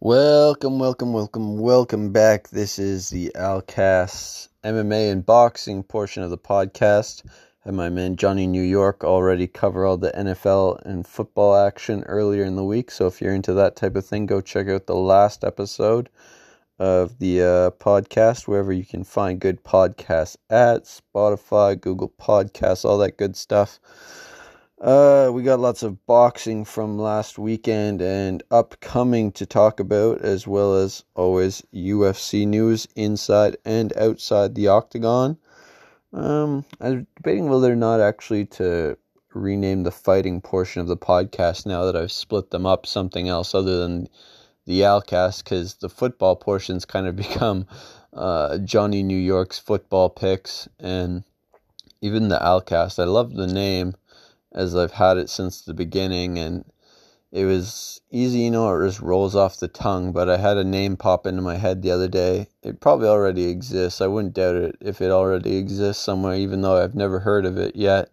Welcome, welcome, welcome, welcome back. This is the Alcast MMA and boxing portion of the podcast. And my man Johnny New York already covered all the NFL and football action earlier in the week. So if you're into that type of thing, go check out the last episode of the uh, podcast, wherever you can find good podcasts at Spotify, Google Podcasts, all that good stuff. Uh, we got lots of boxing from last weekend and upcoming to talk about, as well as always UFC news inside and outside the octagon. Um, I'm debating whether or not actually to rename the fighting portion of the podcast now that I've split them up something else other than the Alcast, because the football portion's kind of become uh, Johnny New York's football picks and even the Alcast. I love the name as I've had it since the beginning, and it was easy, you know, it just rolls off the tongue. But I had a name pop into my head the other day. It probably already exists. I wouldn't doubt it if it already exists somewhere, even though I've never heard of it yet.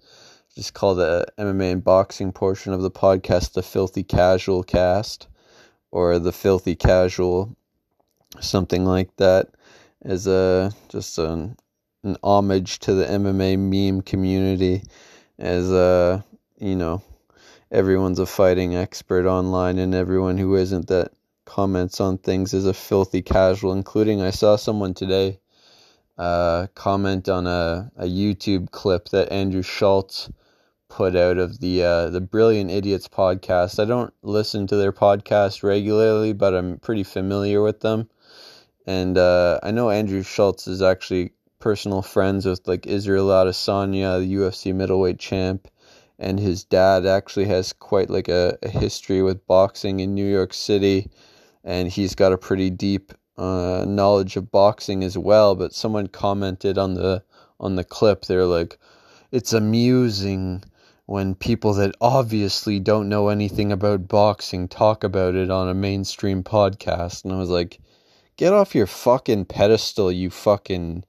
Just call the MMA and boxing portion of the podcast the Filthy Casual Cast or the Filthy Casual, something like that, as a just an, an homage to the MMA meme community, as a you know, everyone's a fighting expert online, and everyone who isn't that comments on things is a filthy casual, including I saw someone today uh, comment on a, a YouTube clip that Andrew Schulz put out of the uh, the Brilliant Idiots podcast. I don't listen to their podcast regularly, but I'm pretty familiar with them. And uh, I know Andrew Schulz is actually personal friends with like Israel Adesanya, the UFC middleweight champ, and his dad actually has quite like a, a history with boxing in New York City, and he's got a pretty deep uh, knowledge of boxing as well. But someone commented on the on the clip, they're like, "It's amusing." When people that obviously don't know anything about boxing talk about it on a mainstream podcast. And I was like, get off your fucking pedestal, you fucking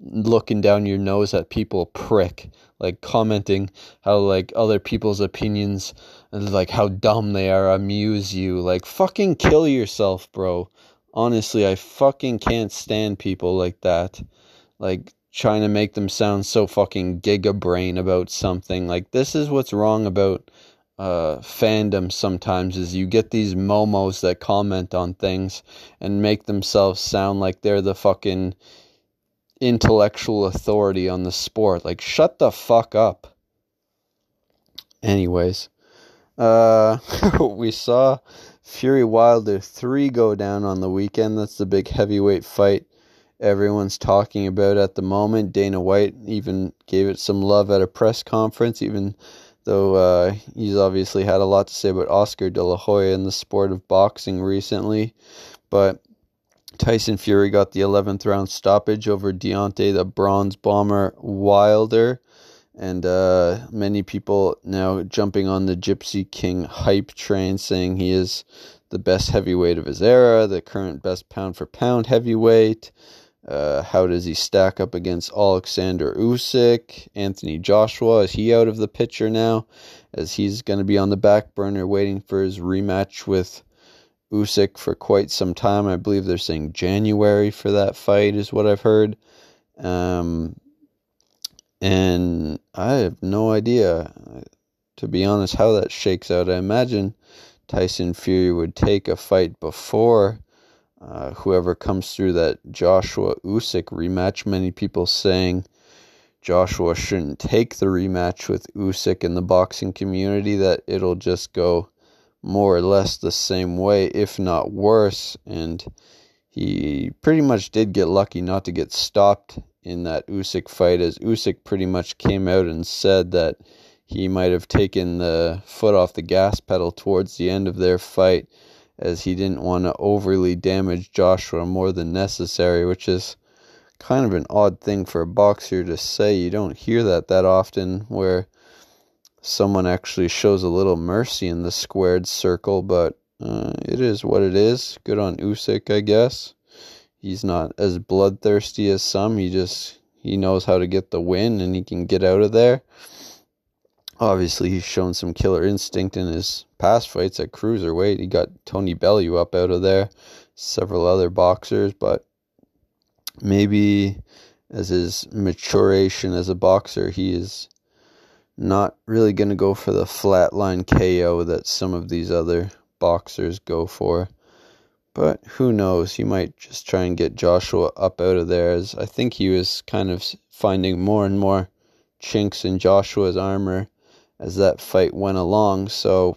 looking down your nose at people prick. Like commenting how like other people's opinions and like how dumb they are amuse you. Like fucking kill yourself bro. Honestly i fucking can't stand people like that. Like trying to make them sound so fucking giga brain about something like this is what's wrong about uh, fandom sometimes is you get these momos that comment on things and make themselves sound like they're the fucking intellectual authority on the sport. Like, shut the fuck up. Anyways, uh, we saw Fury Wilder 3 go down on the weekend. That's the big heavyweight fight everyone's talking about at the moment. Dana White even gave it some love at a press conference, even though uh, he's obviously had a lot to say about Oscar De La Hoya in the sport of boxing recently. But Tyson Fury got the 11th round stoppage over Deontay, the bronze bomber Wilder. And uh, many people now jumping on the Gypsy King hype train, saying he is the best heavyweight of his era, the current best pound for pound heavyweight. Uh, how does he stack up against Alexander Usyk? Anthony Joshua, is he out of the picture now? As he's going to be on the back burner waiting for his rematch with Usyk for quite some time. I believe they're saying January for that fight is what I've heard. Um, and I have no idea, to be honest, how that shakes out. I imagine Tyson Fury would take a fight before uh, whoever comes through that Joshua Usyk rematch. Many people saying Joshua shouldn't take the rematch with Usyk in the boxing community, that it'll just go more or less the same way, if not worse. And he pretty much did get lucky not to get stopped in that Usyk fight, as Usyk pretty much came out and said that he might have taken the foot off the gas pedal towards the end of their fight, as he didn't want to overly damage Joshua more than necessary, which is kind of an odd thing for a boxer to say. You don't hear that that often, where someone actually shows a little mercy in the squared circle, but uh, it is what it is. Good on Usyk, I guess. He's not as bloodthirsty as some. He just he knows how to get the win and he can get out of there. Obviously, he's shown some killer instinct in his past fights at cruiserweight. He got Tony Bellew up out of there, several other boxers, but maybe as his maturation as a boxer, he is not really going to go for the flatline KO that some of these other boxers go for. But who knows? He might just try and get Joshua up out of there, as I think he was kind of finding more and more chinks in Joshua's armor as that fight went along. So,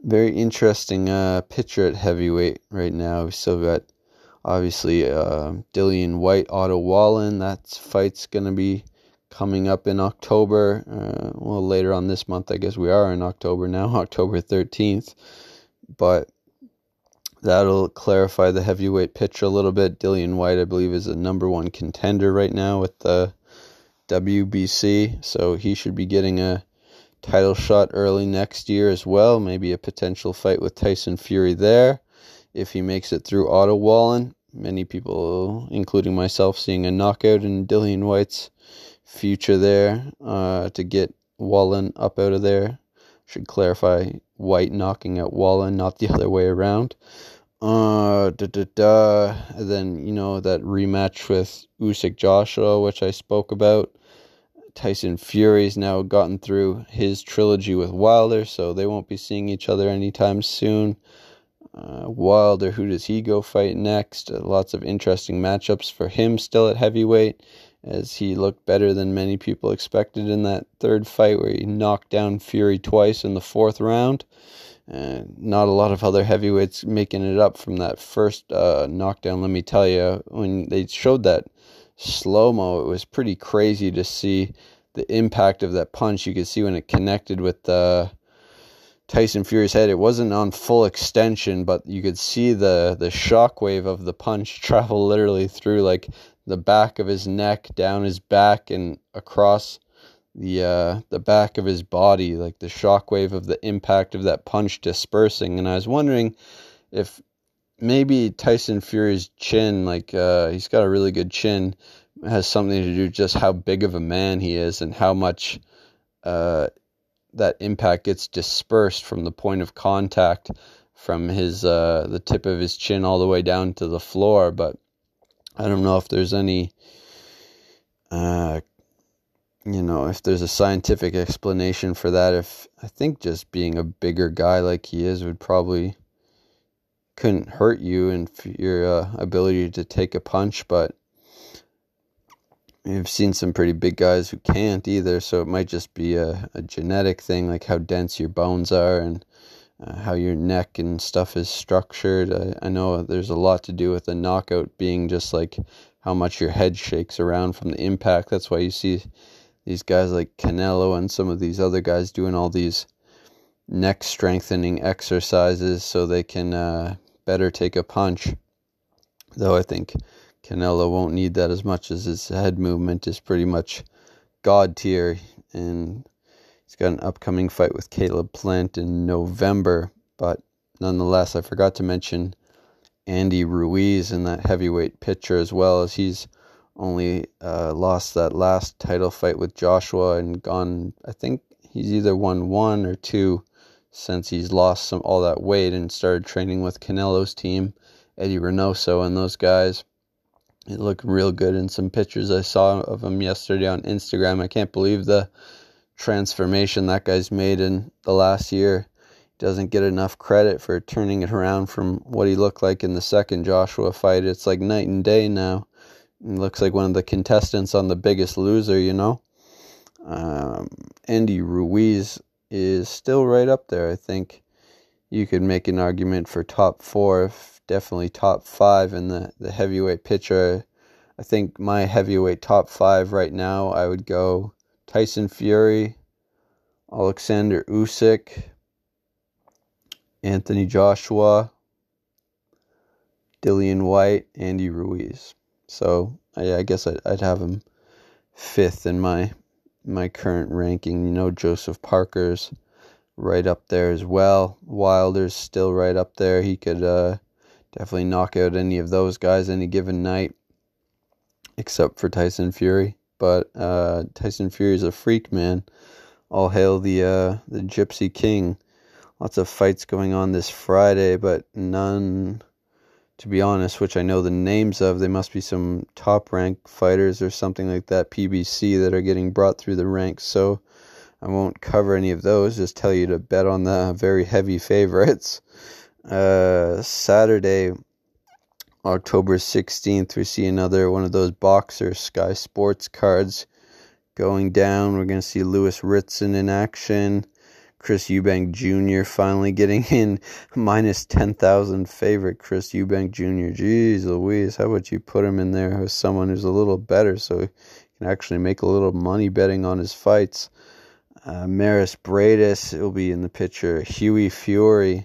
very interesting uh, picture at heavyweight right now. We still got obviously uh, Dillian Whyte, Otto Wallin. That fight's going to be coming up in October. Uh, well, later on this month, I guess we are in October now, October 13th. But that'll clarify the heavyweight picture a little bit. Dillian Whyte, I believe, is a number one contender right now with the WBC, so he should be getting a title shot early next year as well. Maybe a potential fight with Tyson Fury there if he makes it through Otto Wallin. Many people, including myself, seeing a knockout in Dillian Whyte's future there uh, to get Wallin up out of there. Should clarify Whyte knocking out Wallin, not the other way around. Uh, da, da, da. And then, you know, that rematch with Usyk Joshua, which I spoke about. Tyson Fury's now gotten through his trilogy with Wilder, so they won't be seeing each other anytime soon. Uh, Wilder, who does he go fight next? Uh, lots of interesting matchups for him still at heavyweight, as he looked better than many people expected in that third fight where he knocked down Fury twice in the fourth round. And not a lot of other heavyweights making it up from that first uh, knockdown. Let me tell you, when they showed that slow mo, it was pretty crazy to see the impact of that punch. You could see when it connected with uh, Tyson Fury's head. It wasn't on full extension, but you could see the the shockwave of the punch travel literally through like the back of his neck, down his back, and across the uh, the back of his body, like the shockwave of the impact of that punch dispersing. And I was wondering if maybe Tyson Fury's chin, like uh, he's got a really good chin, has something to do just how big of a man he is and how much uh, that impact gets dispersed from the point of contact from his uh, the tip of his chin all the way down to the floor. But I don't know if there's any uh, you know, if there's a scientific explanation for that, if I think just being a bigger guy like he is would probably couldn't hurt you and your uh, ability to take a punch, but you've seen some pretty big guys who can't either, so it might just be a, a genetic thing, like how dense your bones are and uh, how your neck and stuff is structured. I, I know there's a lot to do with a knockout being just like how much your head shakes around from the impact. That's why you see these guys like Canelo and some of these other guys doing all these neck strengthening exercises so they can uh, better take a punch. Though I think Canelo won't need that as much as his head movement is pretty much god tier. And he's got an upcoming fight with Caleb Plant in November. But nonetheless, I forgot to mention Andy Ruiz in that heavyweight picture as well as he's only uh, lost that last title fight with Joshua and gone. I think he's either won one or two since he's lost some all that weight and started training with Canelo's team, Eddie Reynoso and those guys. He looked real good in some pictures I saw of him yesterday on Instagram. I can't believe the transformation that guy's made in the last year. He doesn't get enough credit for turning it around from what he looked like in the second Joshua fight. It's like night and day now He looks like one of the contestants on The Biggest Loser, you know. Um, Andy Ruiz is still right up there. I think you could make an argument for top four, definitely top five in the, the heavyweight pitcher. I think my heavyweight top five right now, I would go Tyson Fury, Alexander Usyk, Anthony Joshua, Dillian Whyte, Andy Ruiz. So I, I guess I'd, I'd have him fifth in my my current ranking. You know, Joseph Parker's right up there as well. Wilder's still right up there. He could uh, definitely knock out any of those guys any given night. except for Tyson Fury. But uh, Tyson Fury is a freak, man. All hail the uh, the Gypsy King. Lots of fights going on this Friday, but none, to be honest, which I know the names of. They must be some top rank fighters or something like that, PBC, that are getting brought through the ranks. So I won't cover any of those. Just tell you to bet on the very heavy favorites. Uh, Saturday, October 16th, we see another one of those Boxxer Sky Sports cards going down. We're going to see Lewis Ritson in action. Chris Eubank Jr. finally getting in minus 10,000 favorite Chris Eubank Jr. Jeez Louise, how about you put him in there with someone who's a little better so he can actually make a little money betting on his fights? Uh, Mairis Briedis will be in the picture. Hughie Fury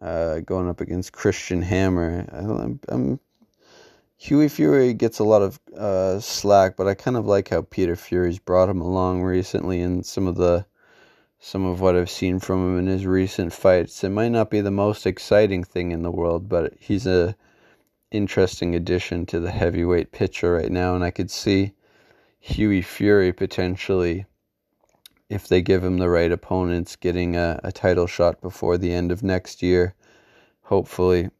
uh, going up against Christian Hammer. I'm, I'm, Hughie Fury gets a lot of uh, slack, but I kind of like how Peter Fury's brought him along recently in some of the some of what I've seen from him in his recent fights. It might not be the most exciting thing in the world, but he's a interesting addition to the heavyweight picture right now, and I could see Hughie Fury potentially if they give him the right opponents, getting a, a title shot before the end of next year. Hopefully,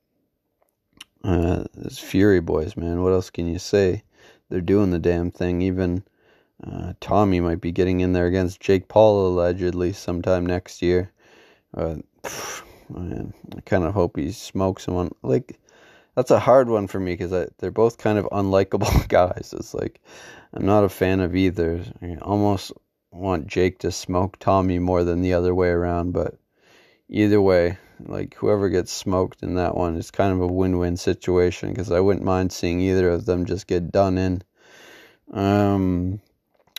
uh, Fury boys, man. What else can you say? They're doing the damn thing. Even uh, Tommy might be getting in there against Jake Paul allegedly sometime next year. Uh, pff, man, I kind of hope he smokes him on. Like, that's a hard one for me because they're both kind of unlikable guys. It's like I'm not a fan of either. I almost want Jake to smoke Tommy more than the other way around, but either way, like whoever gets smoked in that one is kind of a win-win situation because I wouldn't mind seeing either of them just get done in. Um,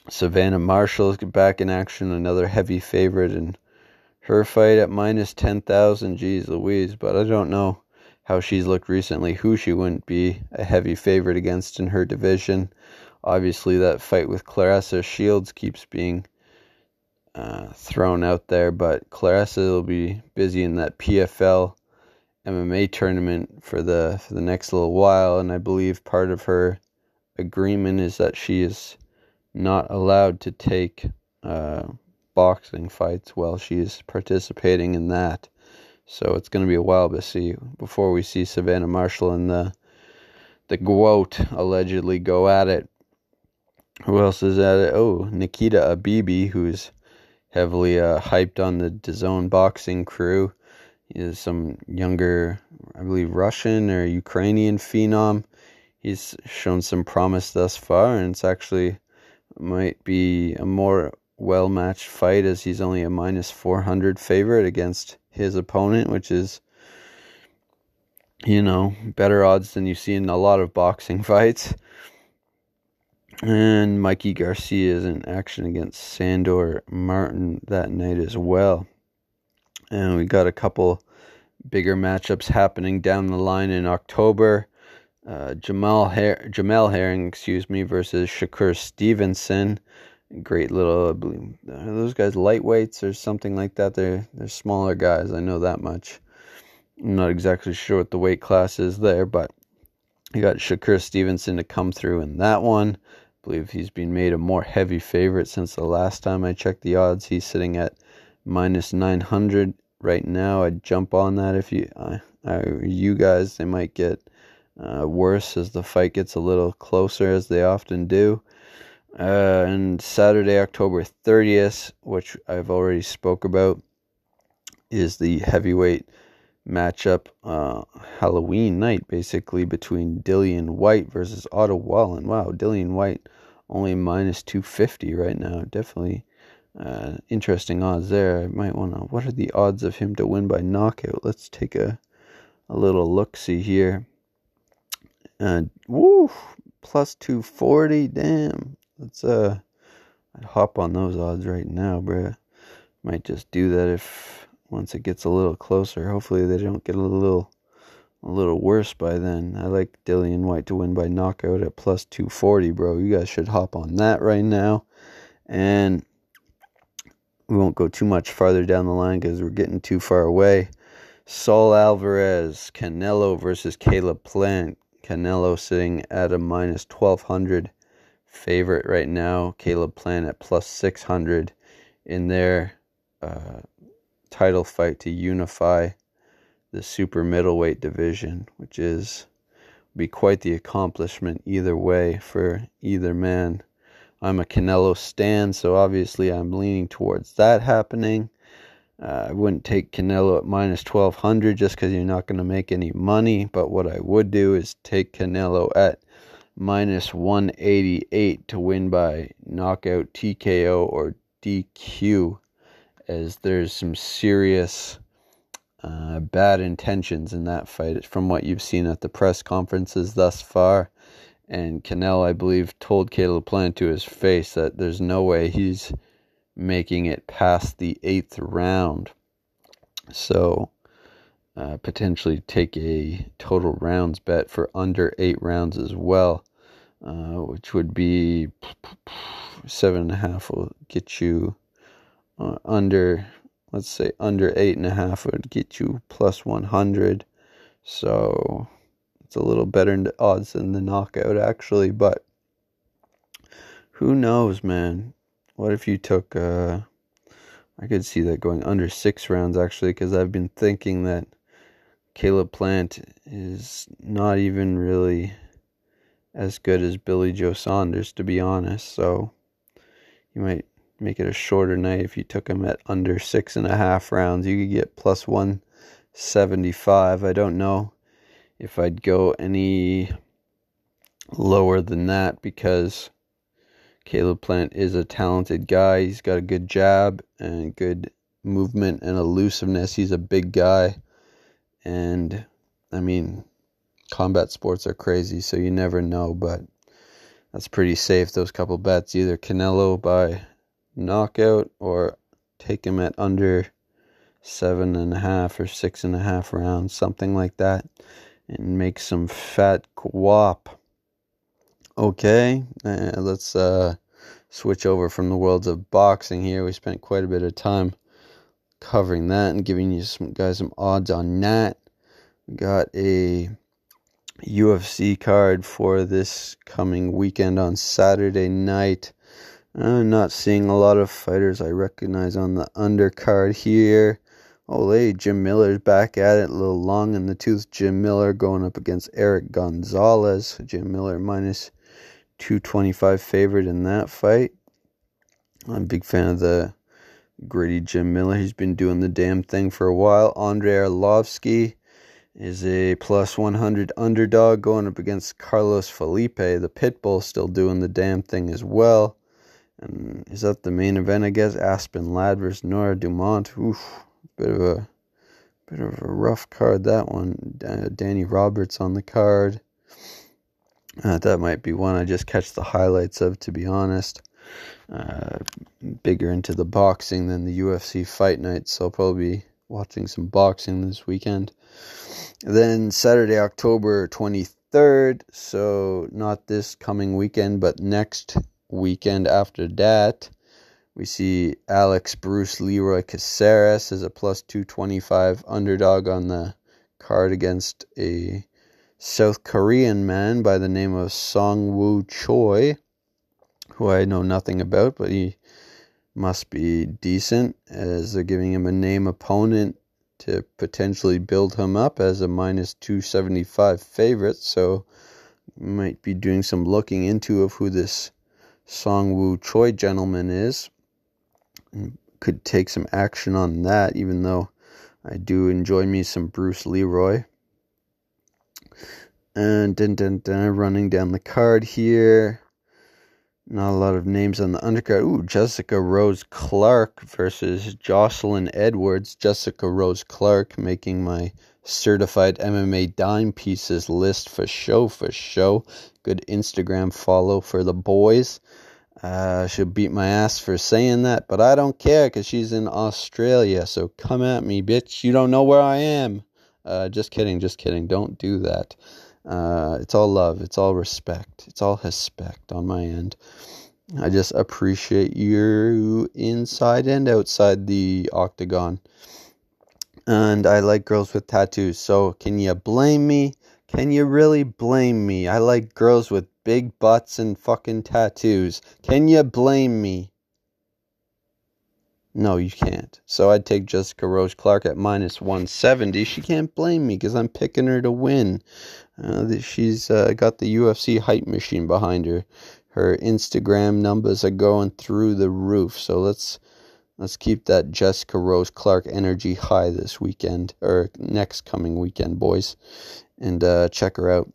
Savannah Marshall is back in action, another heavy favorite in her fight at minus ten thousand. Geez, Louise, but I don't know how she's looked recently. Who she wouldn't be a heavy favorite against in her division obviously that fight with Claressa Shields keeps being uh, thrown out there, but Claressa will be busy in that PFL MMA tournament for the for the next little while, and I believe part of her agreement is that she is not allowed to take uh, boxing fights while she's participating in that. So it's going to be a while to see before we see Savannah Marshall and the the GOAT allegedly go at it. Who else is at it? Oh, Nikita Ababiy, who's heavily uh, hyped on the DAZN boxing crew. Is some younger, I believe, Russian or Ukrainian phenom. He's shown some promise thus far, and it's actually might be a more well matched fight as he's only a minus 400 favorite against his opponent, which is, you know, better odds than you see in a lot of boxing fights. And Mikey Garcia is in action against Sandor Martin that night as well. And we got a couple bigger matchups happening down the line in October. Uh, Jamal Her- Jamel Herring, excuse me, versus Shakur Stevenson. Great little, I believe, those guys lightweights or something like that? They're they're smaller guys. I know that much. I'm not exactly sure what the weight class is there, but you got Shakur Stevenson to come through in that one I believe he's been made a more heavy favorite since the last time I checked the odds. He's sitting at minus 900 right now. I'd jump on that if you, uh, you guys. They might get uh, worse as the fight gets a little closer, as they often do. Uh, and Saturday, October 30th, which I've already spoke about, is the heavyweight matchup uh, Halloween night, basically between Dillian Whyte versus Otto Wallin. Wow, Dillian Whyte only minus 250 right now. Definitely uh, interesting odds there. I might want to. What are the odds of him to win by knockout? Let's take a a little look see here. Uh, woo, plus 240. Damn, let's uh, I'd hop on those odds right now, bruh. Might just do that if once it gets a little closer. Hopefully they don't get a little a little worse by then. I like Dillian Whyte to win by knockout at plus 240, bro. You guys should hop on that right now. And we won't go too much farther down the line because we're getting too far away. Saul Alvarez, Canelo versus Caleb Plant. Canelo sitting at a minus 1200 favorite right now. Caleb Plant at plus 600 in their uh, title fight to unify the super middleweight division, which is be quite the accomplishment either way for either man. I'm a Canelo stan, so obviously I'm leaning towards that happening. Uh, I wouldn't take Canelo at minus 1200 just because you're not going to make any money. But what I would do is take Canelo at minus 188 to win by knockout, TKO, or DQ, as there's some serious uh, bad intentions in that fight from what you've seen at the press conferences thus far. And Canelo, I believe, told Caleb Plant to his face that there's no way he's making it past the eighth round. So, uh, potentially take a total rounds bet for under eight rounds as well, uh, which would be seven and a half will get you uh, under, let's say, under eight and a half would get you plus 100. So, it's a little better odds than the knockout, actually, but who knows, man? What if you took, uh, I could see that going under six rounds actually, because I've been thinking that Caleb Plant is not even really as good as Billy Joe Saunders, to be honest. So you might make it a shorter night if you took him at under six and a half rounds. You could get plus 175. I don't know if I'd go any lower than that because Caleb Plant is a talented guy. He's got a good jab and good movement and elusiveness. He's a big guy. And I mean, combat sports are crazy, so you never know, but that's pretty safe. Those couple bets either Canelo by knockout or take him at under seven and a half or six and a half rounds, something like that, and make some fat guap. Okay, uh, let's uh, switch over from the worlds of boxing here. We spent quite a bit of time covering that and giving you some guys some odds on that. We got a UFC card for this coming weekend on Saturday night. I'm not seeing a lot of fighters I recognize on the undercard here. Oh, hey, Jim Miller's back at it. A little long in the tooth. Jim Miller going up against Eric Gonzalez. Jim Miller minus 225 favorite in that fight. I'm a big fan of the gritty Jim Miller. He's been doing the damn thing for a while. Andrei Arlovsky is a plus 100 underdog going up against Carlos Felipe. The Pitbull still doing the damn thing as well. And is that the main event? I guess Aspen Ladd versus Norma Dumont. Oof, bit of a bit of a rough card that one. Danny Roberts on the card. Uh, that might be one I just catch the highlights of, to be honest. Uh, bigger into the boxing than the UFC fight night, so I'll probably be watching some boxing this weekend. Then Saturday, October 23rd, so not this coming weekend, but next weekend after that, we see Alex Bruce Leroy Caceres as a plus 225 underdog on the card against a South Korean man by the name of Seung Woo Choi, who I know nothing about, but he must be decent as they're giving him a name opponent to potentially build him up as a minus 275 favorite. So might be doing some looking into of who this Seung Woo Choi gentleman is. Could take some action on that, even though I do enjoy me some Bruce Leroy. And dun, dun, dun, running down the card here. Not a lot of names on the undercard. Ooh, Jessica Rose Clark versus Jocelyn Edwards. Jessica Rose Clark making my certified MMA dime pieces list for show for show. Good Instagram follow for the boys. Uh, she'll beat my ass for saying that, but I don't care because she's in Australia. So come at me, bitch. You don't know where I am. Uh, just kidding, just kidding. Don't do that. Uh, it's all love. It's all respect. It's all respect on my end. I just appreciate you inside and outside the octagon. And I like girls with tattoos. So can you blame me? Can you really blame me? I like girls with big butts and fucking tattoos. Can you blame me? No, you can't. So I'd take Jessica Rose Clark at minus 170. She can't blame me because I'm picking her to win. Uh, she's uh, got the UFC hype machine behind her. Her Instagram numbers are going through the roof. So let's let's keep that Jessica Rose Clark energy high this weekend or next coming weekend, boys, and uh, check her out.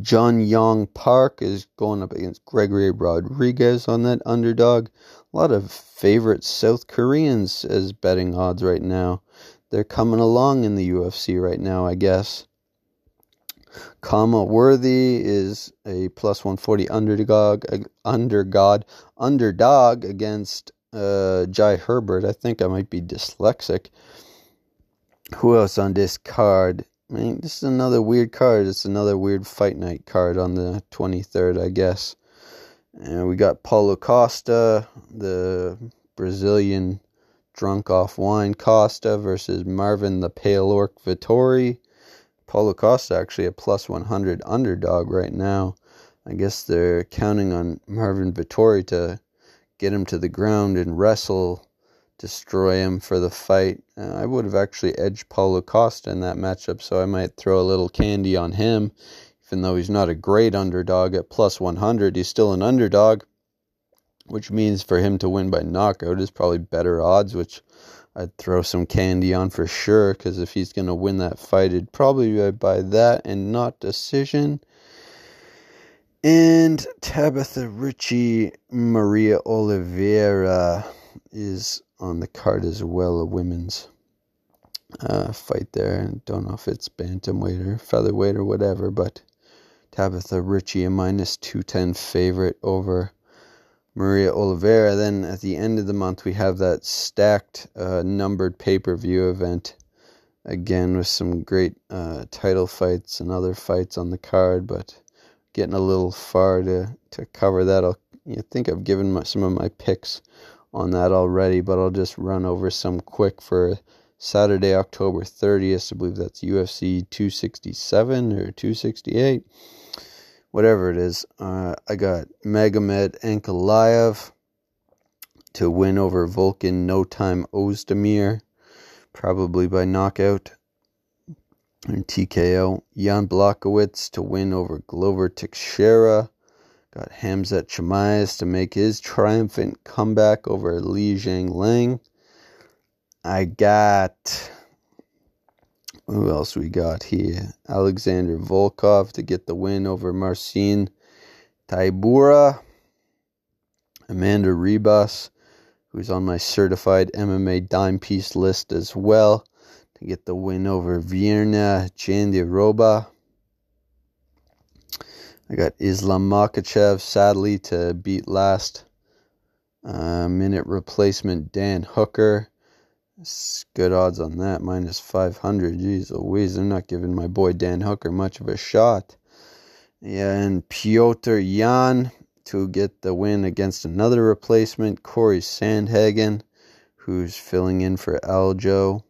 Jun Yong Park is going up against Gregory Rodrigues on that underdog. A lot of favorite South Koreans as betting odds right now. They're coming along in the UFC right now, I guess. Khama Worthy is a plus 140 underdog, undergod, underdog against uh, Jai Herbert. I think I might be dyslexic. Who else on this card? I mean, this is another weird card. It's another weird fight night card on the 23rd, I guess. And we got Paulo Costa, the Brazilian drunk off wine Costa versus Marvin the Pale Orc Vettori. Paulo Costa actually a plus 100 underdog right now. I guess they're counting on Marvin Vettori to get him to the ground and wrestle destroy him for the fight. Uh, I would have actually edged Paulo Costa in that matchup, so I might throw a little candy on him. Even though he's not a great underdog at plus 100, he's still an underdog, which means for him to win by knockout is probably better odds, which I'd throw some candy on for sure, because if he's going to win that fight, it'd probably be by that and not decision. And Tabitha Ricci Maria Oliveira is on the card as well, a women's uh, fight there. Don't know if it's bantamweight or featherweight or whatever, but Tabitha Ricci, a minus 210 favorite over Maria Oliveira. Then at the end of the month, we have that stacked uh, numbered pay per view event again with some great uh, title fights and other fights on the card, but getting a little far to, to cover that. I'll, I think I've given my, some of my picks on that already, but I'll just run over some quick for Saturday, October 30th. I believe that's UFC 267 or 268, whatever it is. Uh, I got Magomed Ankalaev to win over Volkan No Time Ozdemir, probably by knockout and TKO. Jan Blachowicz to win over Glover Teixeira. Got Khamzat Chimaev to make his triumphant comeback over Li Jingliang. I got who else we got here? Alexander Volkov to get the win over Marcin Tybura. Amanda Ribas, who's on my certified MMA dime piece list as well, to get the win over Virna Jandiroba. I got Islam Makhachev, sadly, to beat last uh, minute replacement Dan Hooker. It's good odds on that, minus 500. Jeez Louise, they're not giving my boy Dan Hooker much of a shot. Yeah, and Piotr Yan to get the win against another replacement, Cory Sandhagen, who's filling in for Aljo.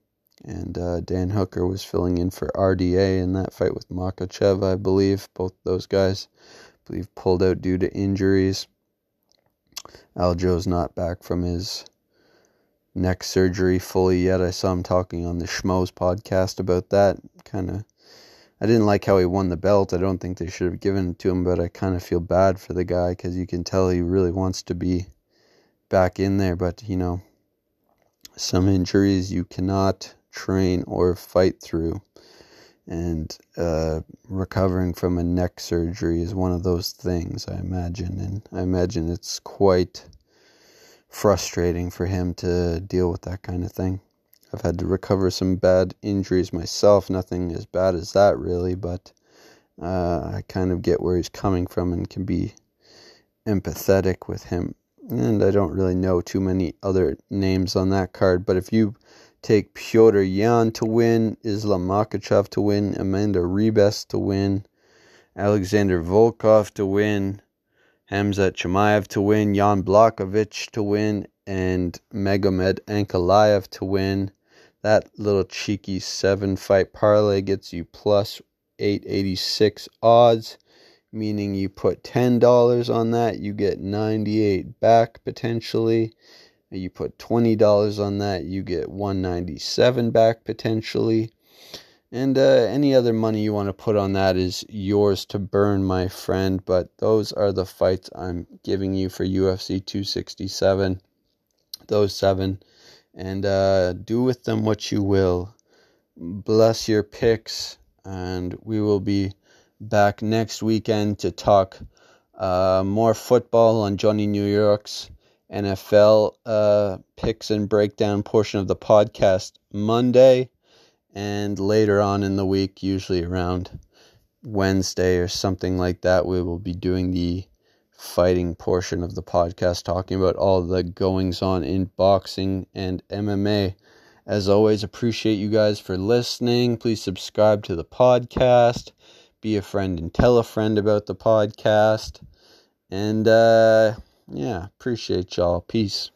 And uh, Dan Hooker was filling in for RDA in that fight with Makhachev, I believe. Both those guys, I believe, pulled out due to injuries. Aljo's not back from his neck surgery fully yet. I saw him talking on the Schmoes podcast about that. Kind of, I didn't like how he won the belt. I don't think they should have given it to him, but I kind of feel bad for the guy because you can tell he really wants to be back in there. But, you know, some injuries you cannot train or fight through. And uh, recovering from a neck surgery is one of those things, I imagine. And I imagine it's quite frustrating for him to deal with that kind of thing. I've had to recover some bad injuries myself, nothing as bad as that, really, but uh, I kind of get where he's coming from and can be empathetic with him. And I don't really know too many other names on that card, but if you take Pyotr Yan to win, Islam Makhachev to win, Amanda Ribas to win, Alexander Volkov to win, Khamzat Chimaev to win, Jan Blachowicz to win, and Magomed Ankalaev to win. That little cheeky seven fight parlay gets you plus 886 odds, meaning you put $10 on that, you get 98 back potentially. You put $20 on that, you get 197 back potentially. And uh, any other money you want to put on that is yours to burn, my friend. But those are the fights I'm giving you for UFC 267. Those seven. And uh, do with them what you will. Bless your picks. And we will be back next weekend to talk uh, more football on Johnny New York's NFL uh, picks and breakdown portion of the podcast Monday and later on in the week, usually around Wednesday or something like that, we will be doing the fighting portion of the podcast, talking about all the goings on in boxing and MMA. As always, appreciate you guys for listening. Please subscribe to the podcast, be a friend and tell a friend about the podcast. And uh, yeah, appreciate y'all. Peace.